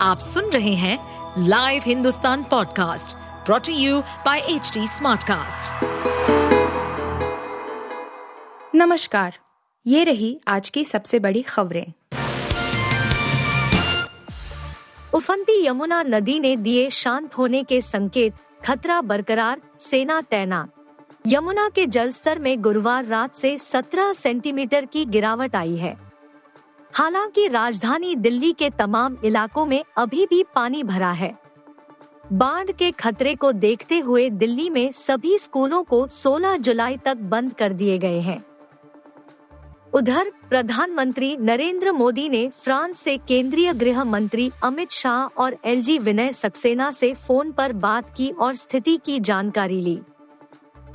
आप सुन रहे हैं live Hindustan podcast brought to you by H Smartcast. नमस्कार, ये रही आज की सबसे बड़ी खबरें। उफंती यमुना नदी ने दिए शांत होने के संकेत, खतरा बरकरार, सेना तैनात। यमुना के जलस्तर में गुरुवार रात से 17 सेंटीमीटर की गिरावट आई है। हालाँकि राजधानी दिल्ली के तमाम इलाकों में अभी भी पानी भरा है। बाढ़ के खतरे को देखते हुए दिल्ली में सभी स्कूलों को 16 जुलाई तक बंद कर दिए गए हैं। उधर प्रधानमंत्री नरेंद्र मोदी ने फ्रांस से केंद्रीय गृह मंत्री अमित शाह और एलजी विनय सक्सेना से फ़ोन पर बात की और स्थिति की जानकारी ली।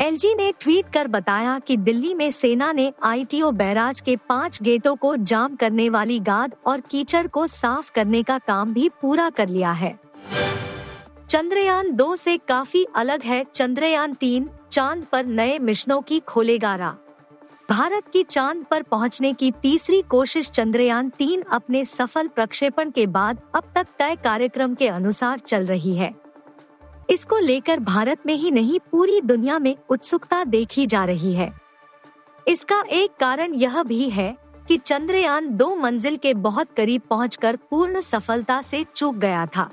एलजी ने ट्वीट कर बताया कि दिल्ली में सेना ने आईटीओ बैराज के पाँच गेटों को जाम करने वाली गाद और कीचड़ को साफ़ करने का काम भी पूरा कर लिया है। चंद्रयान दो से काफ़ी अलग है। चंद्रयान तीन, चाँद पर नए मिशनों की खोलेगा राह। भारत की चाँद पर पहुँचने की तीसरी कोशिश चंद्रयान तीन अपने सफल प्रक्षेपण के बाद अब तक तय कार्यक्रम के अनुसार चल रही है। इसको लेकर भारत में ही नहीं, पूरी दुनिया में उत्सुकता देखी जा रही है। इसका एक कारण यह भी है कि चंद्रयान दो मंजिल के बहुत करीब पहुंचकर पूर्ण सफलता से चूक गया था।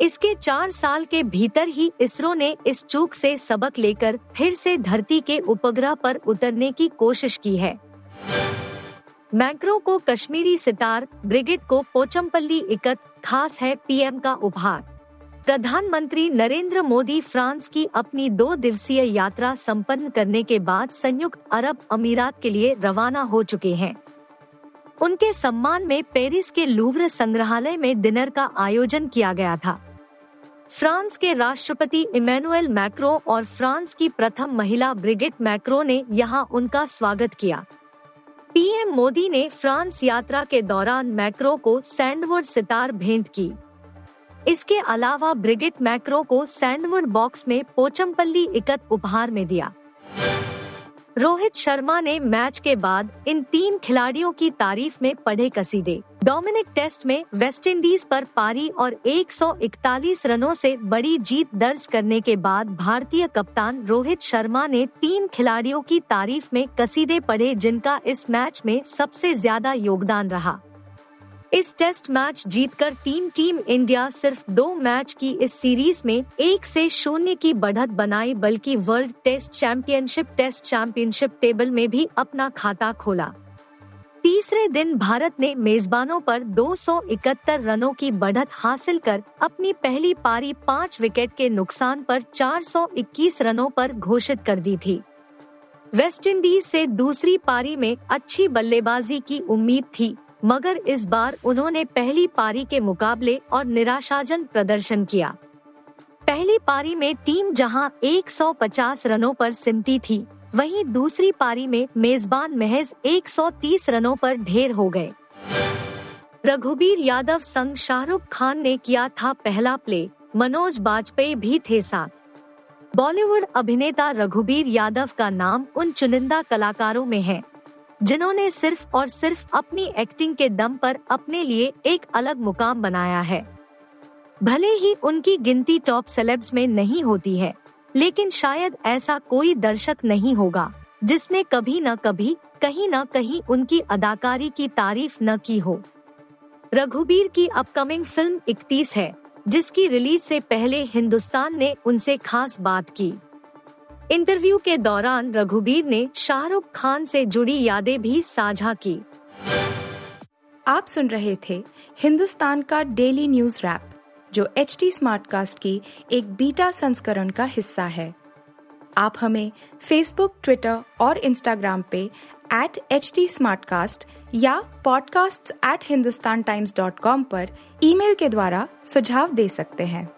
इसके चार साल के भीतर ही इसरो ने इस चूक से सबक लेकर फिर से धरती के उपग्रह पर उतरने की कोशिश की है। मैक्रो को कश्मीरी सितार, ब्रिगेड को पोचमपल्ली इकत, खास है पीएम का उपहार। प्रधानमंत्री नरेंद्र मोदी फ्रांस की अपनी दो दिवसीय यात्रा संपन्न करने के बाद संयुक्त अरब अमीरात के लिए रवाना हो चुके हैं। उनके सम्मान में पेरिस के लूव्र संग्रहालय में डिनर का आयोजन किया गया था। फ्रांस के राष्ट्रपति इमैनुअल मैक्रो और फ्रांस की प्रथम महिला ब्रिगेड मैक्रो ने यहाँ उनका स्वागत किया। पीएम मोदी ने फ्रांस यात्रा के दौरान मैक्रो को सैंडवुड सितार भेंट की। इसके अलावा ब्रिगेड मैक्रो को सैंडवुड बॉक्स में पोचमपल्ली इकत उपहार में दिया। रोहित शर्मा ने मैच के बाद इन तीन खिलाड़ियों की तारीफ़ में पढ़े कसीदे। डोमिनिक टेस्ट में वेस्टइंडीज पर पारी और 141 रनों से बड़ी जीत दर्ज करने के बाद भारतीय कप्तान रोहित शर्मा ने तीन खिलाड़ियों की तारीफ़ में कसीदे पढ़े जिनका इस मैच में सबसे ज़्यादा योगदान रहा। इस टेस्ट मैच जीतकर टीम टीम इंडिया सिर्फ़ दो मैच की इस सीरीज़ में एक से शून्य की बढ़त बनाई, बल्कि world test championship test championship table में भी अपना खाता खोला। तीसरे दिन भारत ने मेजबानों पर 271 रनों की बढ़त हासिल कर अपनी पहली पारी पाँच विकेट के नुकसान पर 421 रनों पर घोषित कर दी थी। वेस्टइंडीज से दूसरी पारी में अच्छी बल्लेबाजी की उम्मीद थी। मगर इस बार उन्होंने पहली पारी के मुकाबले और निराशाजन प्रदर्शन किया। पहली पारी में टीम जहाँ 150 रनों पर सिमटी थी, वहीं दूसरी पारी में मेजबान महज 130 रनों पर ढेर हो गए। रघुबीर यादव संग शाहरुख खान ने किया था पहला प्ले, मनोज बाजपेयी भी थे साथ। बॉलीवुड अभिनेता रघुबीर यादव का नाम उन चुनिंदा कलाकारों में है। जिन्होंने सिर्फ़ और सिर्फ़ अपनी एक्टिंग के दम पर अपने लिए एक अलग मुकाम बनाया है। भले ही उनकी गिनती टॉप सेलेब्स में नहीं होती है, लेकिन शायद ऐसा कोई दर्शक नहीं होगा, जिसने कभी न कभी, कहीं न कहीं उनकी अदाकारी की तारीफ़ न की हो। रघुबीर की अपकमिंग फ़िल्म इकतीस है, जिसकी रिलीज़ से पहले हिंदुस्तान ने उनसे खास बात की। इंटरव्यू के दौरान रघुबीर ने शाहरुख खान से जुड़ी यादें भी साझा की। आप सुन रहे थे हिंदुस्तान का डेली न्यूज़ रैप, जो एच टी स्मार्ट कास्ट की एक बीटा संस्करण का हिस्सा है। आप हमें फेसबुक ट्विटर और इंस्टाग्राम पे एट एच टी या podcasts@hindustantimes.com पर ईमेल के द्वारा सुझाव दे सकते हैं।